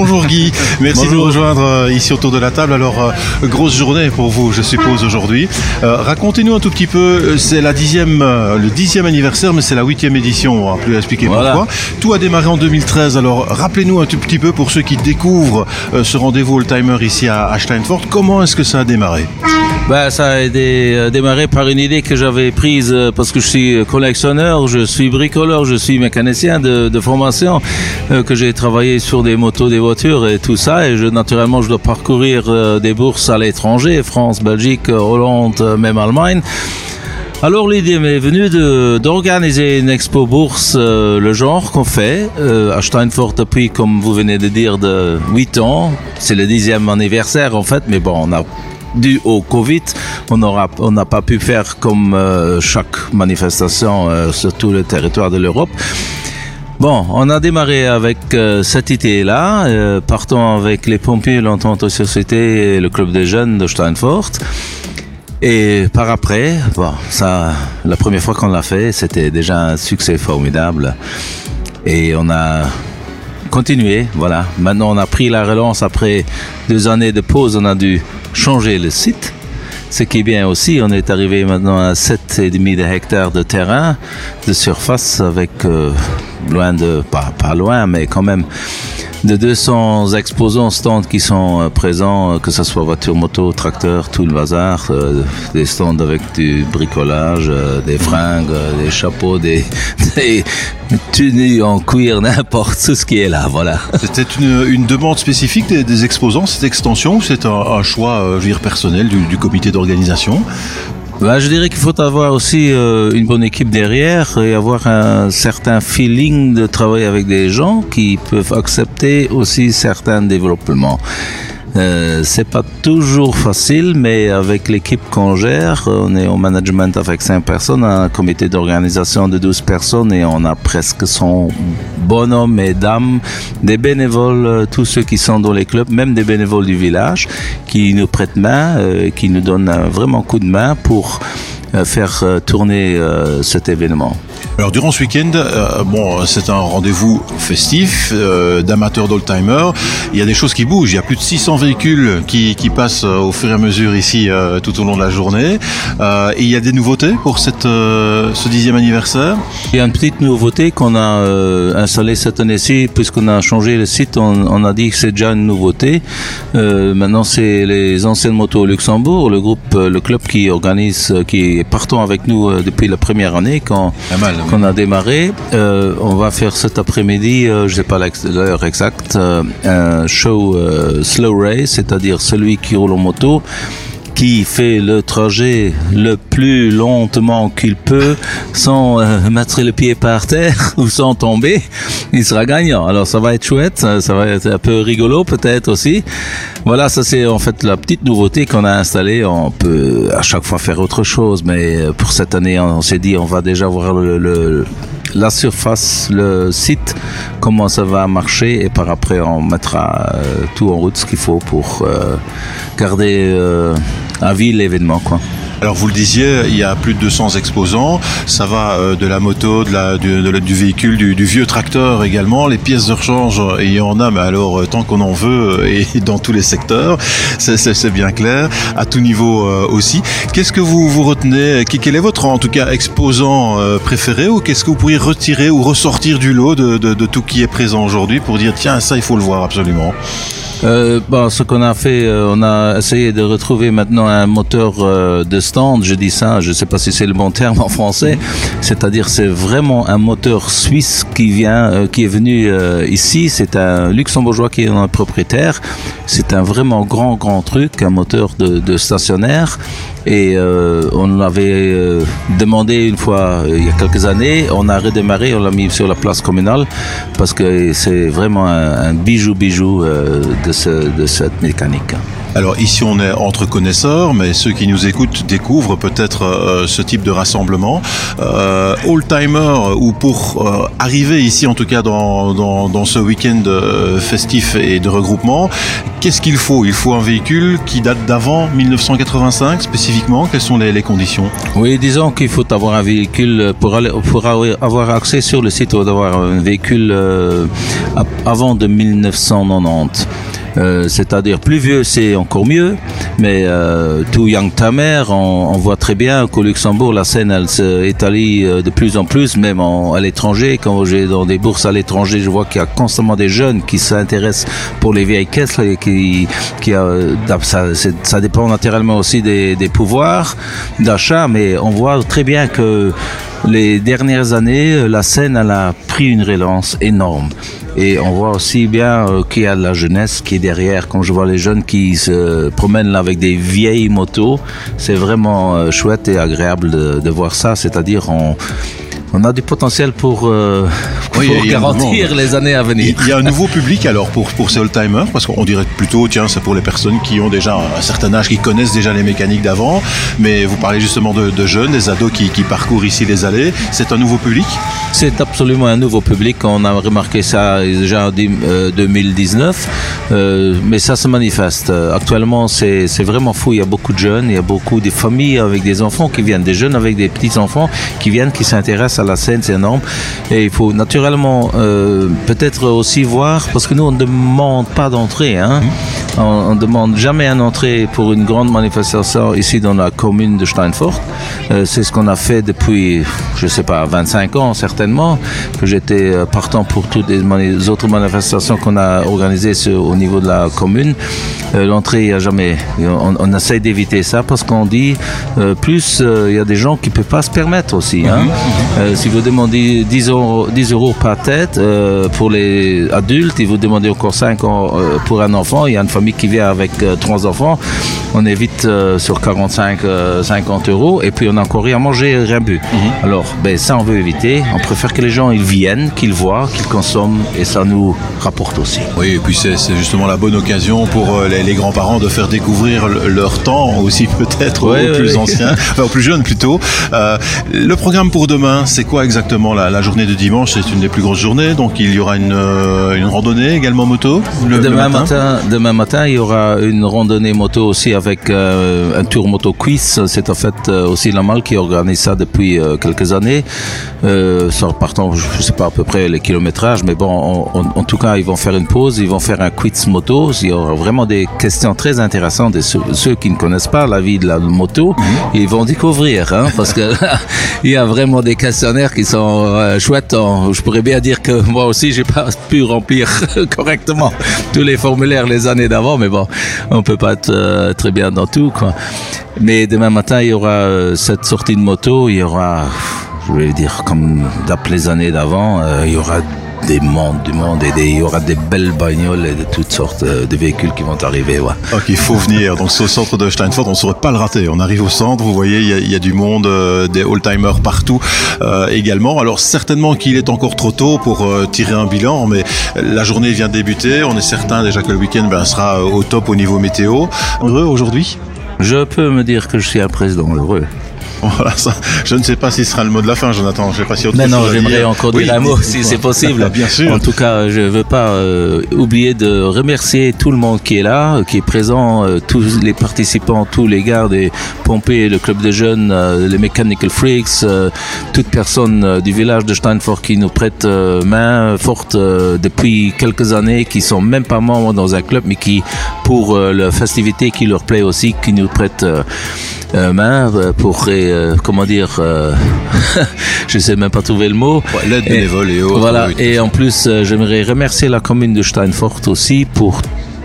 Bonjour Guy, merci de nous rejoindre euh, ici autour de la table. Alors, euh, grosse journée pour vous, je suppose, aujourd'hui. Euh, Racontez-nous un tout petit peu, c'est la dixième, le dixième anniversaire, mais c'est la huitième édition, on va plus expliquer Voilà. pourquoi. Tout a démarré en 2013, alors rappelez-nous un tout petit peu pour ceux qui découvrent euh, ce rendez-vous old-timer ici à, à Steinfort, comment est-ce que ça a démarré? Ben, ça a été, euh, démarré par une idée que j'avais prise euh, parce que je suis collectionneur, je suis bricoleur, je suis mécanicien de, formation, euh, que j'ai travaillé sur des motos, des voitures et tout ça. Et je, naturellement, je dois parcourir euh, des bourses à l'étranger, France, Belgique, euh, Hollande, euh, même Allemagne. Alors l'idée m'est venue d'organiser une expo bourse, euh, le genre qu'on fait euh, à Steinfort depuis, comme vous venez de dire, de 8 ans. C'est le dixième anniversaire en fait, mais bon, on a dû au Covid, on on n'a pas pu faire comme euh, chaque manifestation euh, sur tout le territoire de l'Europe. Bon, on a démarré avec euh, cette idée-là, euh, partant avec les pompiers, l'entente aux sociétés et le club des jeunes de Steinfort. Et par après, bon, ça, la première fois qu'on l'a fait, c'était déjà un succès formidable. Et on a continué, voilà. Maintenant, on a pris la relance après deux années de pause, on a dû changer le site. Ce qui est bien aussi, on est arrivé maintenant à 7,5 de hectares de terrain, de surface, avec euh, loin de, pas loin, mais quand même de 200 exposants stands qui sont euh, présents, euh, que ce soit voiture, moto, tracteur, tout le bazar, euh, des stands avec du bricolage, des fringues, des chapeaux, des, des tenues en cuir, n'importe tout ce qui est là, voilà. C'était une, demande spécifique des, exposants, cette extension, ou c'est un, choix je veux personnel du comité d'organisation? Bah, je dirais qu'il faut avoir aussi euh, une bonne équipe derrière et avoir un certain feeling de travailler avec des gens qui peuvent accepter aussi certains développements. Euh, c'est pas toujours facile, mais avec l'équipe qu'on gère, on est au management avec 5 personnes, un comité d'organisation de 12 personnes et on a presque 100 bonhommes et dames, des bénévoles, euh, tous ceux qui sont dans les clubs, même des bénévoles du village, qui nous prêtent main, euh, qui nous donnent un vraiment coup de main pour faire euh, tourner euh, cet événement. Alors durant ce week-end, euh, bon, c'est un rendez-vous festif euh, d'amateurs d'oldtimer. Il y a des choses qui bougent. Il y a plus de 600 véhicules qui, qui passent euh, au fur et à mesure ici euh, tout au long de la journée. Euh, et il y a des nouveautés pour cette, euh, ce dixième anniversaire? Il y a une petite nouveauté qu'on a euh, installée cette année-ci, puisqu'on a changé le site, on, on a dit que c'est déjà une nouveauté. Euh, maintenant, c'est les anciennes motos au Luxembourg, le groupe, euh, le club qui organise, euh, qui est partant avec nous euh, depuis la première année, quand mal. oui. a démarré. Euh, on va faire cet après-midi, euh, je sais pas l'heure exacte, euh, un show slow race, c'est-à-dire celui qui roule en moto qui fait le trajet le plus lentement qu'il peut sans euh, mettre le pied par terre ou sans tomber, il sera gagnant. Alors ça va être chouette, ça va être un peu rigolo peut-être aussi. Voilà, ça c'est en fait la petite nouveauté qu'on a installée. On peut à chaque fois faire autre chose, mais euh, pour cette année, on s'est dit on va déjà voir le, la surface, le site, comment ça va marcher et par après on mettra euh, tout en route ce qu'il faut pour garder à vie l'événement quoi. Alors vous le disiez, il y a plus de 200 exposants. Ça va euh, de la moto, de la, du, de du véhicule, du, du vieux tracteur également. Les pièces de rechange, euh, il y en a, mais alors euh, tant qu'on en veut et dans tous les secteurs, c'est- bien clair. À tout niveau aussi. Qu'est-ce que vous vous retenez Quel est votre en tout cas exposant préféré ou qu'est-ce que vous pourriez retirer ou ressortir du lot de, de, de tout qui est présent aujourd'hui pour dire tiens ça il faut le voir absolument? Euh, bon, ce qu'on a fait, euh, on a essayé de retrouver maintenant un moteur euh, de stand. Je dis ça, je ne sais pas si c'est le bon terme en français. C'est-à-dire, c'est vraiment un moteur suisse qui vient, euh, qui est venu euh, ici. C'est un luxembourgeois qui est un propriétaire. C'est un vraiment grand, grand truc, un moteur de, de stationnaire. Et euh, on l'avait euh, demandé une fois euh, il y a quelques années. On a redémarré, on l'a mis sur la place communale parce que c'est vraiment un, bijou bijou de cette mécanique. Alors ici on est entre connaisseurs, mais ceux qui nous écoutent découvrent peut-être euh, ce type de rassemblement. Euh, Old-timer, ou pour euh, arriver ici en tout cas dans, dans, ce week-end euh, festif et de regroupement, qu'est-ce qu'il faut? Il faut un véhicule qui date d'avant 1985 spécifiquement? Quelles sont les, conditions? Oui, disons qu'il faut avoir un véhicule pour, aller, pour avoir accès sur le site, ou d'avoir un véhicule avant de 1990. Euh, c'est-à-dire plus vieux c'est encore mieux, mais euh, tout Young Tamer, on, voit très bien qu'au Luxembourg la scène elle s'étalit euh, de plus en plus, même à l'étranger. Quand j'ai dans des bourses à l'étranger, je vois qu'il y a constamment des jeunes qui s'intéressent pour les vieilles caisses, là, qui, qui ça, ça, dépend naturellement aussi des, des pouvoirs d'achat, mais on voit très bien que les dernières années, la scène a pris une relance énorme. Et on voit aussi bien euh, qu'il y a de la jeunesse qui est derrière. Quand je vois les jeunes qui se promènent avec des vieilles motos, c'est vraiment euh, chouette et agréable de, de voir ça. C'est-à-dire on on a du potentiel pour, euh, pour oui, garantir les années à venir. Il y a un nouveau public alors pour, pour ces old-timers, parce qu'on dirait plutôt, tiens, c'est pour les personnes qui ont déjà un certain âge, qui connaissent déjà les mécaniques d'avant, mais vous parlez justement de, de jeunes, des ados qui, qui, parcourent ici les allées. C'est un nouveau public? C'est absolument un nouveau public. On a remarqué ça déjà en 2019, euh, mais ça se manifeste. Actuellement, c'est vraiment fou. Il y a beaucoup de jeunes, il y a beaucoup de familles avec des enfants qui viennent, des jeunes avec des petits-enfants qui viennent, qui s'intéressent à la scène, c'est énorme. Et il faut naturellement euh, peut-être aussi voir, parce que nous, on ne demande pas d'entrée. Hein. Mmh. On ne demande jamais une entrée pour une grande manifestation ici dans la commune de Steinfort. Euh, c'est ce qu'on a fait depuis, je sais pas, 25 ans certainement, que j'étais partant pour toutes les autres manifestations qu'on a organisées sur, au niveau de la commune. Euh, L'entrée, il n'y a jamais. On, on essaie d'éviter ça parce qu'on dit, euh, plus euh, il y a des gens qui ne peuvent pas se permettre aussi. Hein. Mmh. si vous demandez 10 euros, 10 euros par tête pour les adultes, et vous demandez encore 5 euros pour un enfant, il y a une famille qui vient avec trois enfants, on est vite sur 45, 50 euros et puis on n'a encore rien mangé, rien bu. Mmh. Alors, ben, ça, on veut éviter. On préfère que les gens ils viennent, qu'ils voient, qu'ils consomment et ça nous rapporte aussi. Oui, et puis c'est justement la bonne occasion pour les, les grands-parents de faire découvrir leur temps aussi peut-être ouais, aux ouais, plus ouais. anciens, enfin aux plus jeunes plutôt. Euh, le programme pour demain, c'est quoi exactement? La, la, journée de dimanche C'est une des plus grosses journées, donc il y aura une, euh, une randonnée également moto le, demain, le matin. matin. Demain matin, il y aura une randonnée moto aussi avec euh, un tour moto quiz. C'est en fait euh, aussi la malle qui organise ça depuis euh, quelques années. Euh, partant, je ne sais pas à peu près les kilométrages, mais bon, on, on, en tout cas, ils vont faire une pause, ils vont faire un quiz moto. Il y aura vraiment des questions très intéressantes de ceux, ceux qui ne connaissent pas la vie de la moto, mmh. ils vont découvrir, hein, parce que il y a vraiment des questionnaires qui sont euh, chouettes. Je pourrais bien dire que moi aussi, j'ai pas pu remplir correctement tous les formulaires les années d'avant, mais bon, on peut pas être euh, très bien dans tout, quoi. Mais demain matin, il y aura euh, cette sortie de moto, il y aura, je vais dire, comme d'après les années d'avant, euh, il y aura des mondes, du monde et des, il y aura des belles bagnoles et de toutes sortes euh, de véhicules qui vont arriver. Ouais. Donc il faut venir. Donc ce centre de Steinfort, on ne saurait pas le rater. On arrive au centre, vous voyez, il y a, il y a du monde, euh, des old-timers partout euh, également. Alors certainement qu'il est encore trop tôt pour euh, tirer un bilan, mais la journée vient de débuter. On est certain déjà que le week-end ben, sera au top au niveau météo. Heureux aujourd'hui? Je peux me dire que je suis un président heureux. Voilà, ça, je ne sais pas si ce sera le mot de la fin, Jonathan. Je sais pas si autre Mais non, j'aimerais encore dire oui, un mot si c'est possible. Bien sûr. En tout cas, je ne veux pas euh, oublier de remercier tout le monde qui est là, qui est présent, euh, tous les participants, tous les gars des Pompées, le club de jeunes, euh, les Mechanical Freaks, euh, toute personne euh, du village de Steinfort qui nous prête euh, main forte euh, depuis quelques années, qui sont même pas membres dans un club, mais qui, pour euh, la festivité qui leur plaît aussi, qui nous prêtent euh, euh, main euh, comment dire euh, je sais même pas trouver le mot. Ouais, l'aide bénévole et, autres voilà oui, et en plus euh, j'aimerais remercier la commune de Steinfort aussi pour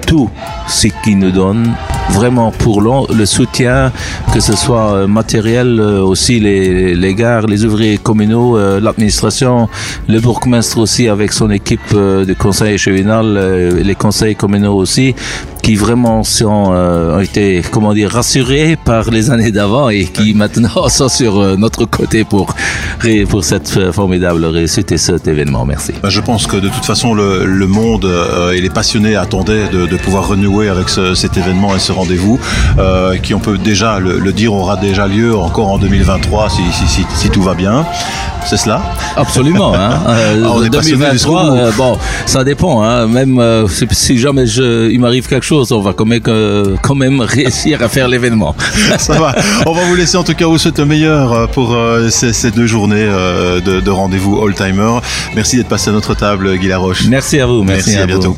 tout ce qui nous donne vraiment pour le soutien que ce soit euh, matériel aussi les, les gares les ouvriers communaux euh, l'administration le bourgmestre aussi avec son équipe de conseil chevinal les conseils communaux aussi qui vraiment sont, ont été, comment dire, rassurés par les années d'avant et qui maintenant sont sur notre côté pour, pour cette formidable réussite et cet événement. Merci. Ben, je pense que de toute façon, le, le monde et les passionnés attendaient de, de pouvoir renouer avec ce, cet événement et ce rendez-vous, euh, qui on peut déjà le, le, dire aura déjà lieu encore en 2023 si, si, si, si tout va bien. C'est cela? Absolument. Hein. Euh, ah, on 2023, euh, bon, ça dépend. Hein. Même euh, si, si, jamais je, il m'arrive quelque chose, on va quand même, euh, quand même réussir à faire l'événement. ça va. On va vous laisser en tout cas vous souhaiter le meilleur pour euh, ces, ces, deux journées euh, de, de rendez-vous all-timer. Merci d'être passé à notre table, Guy Laroche. Merci à vous. Merci, merci à, à, bientôt. Vous.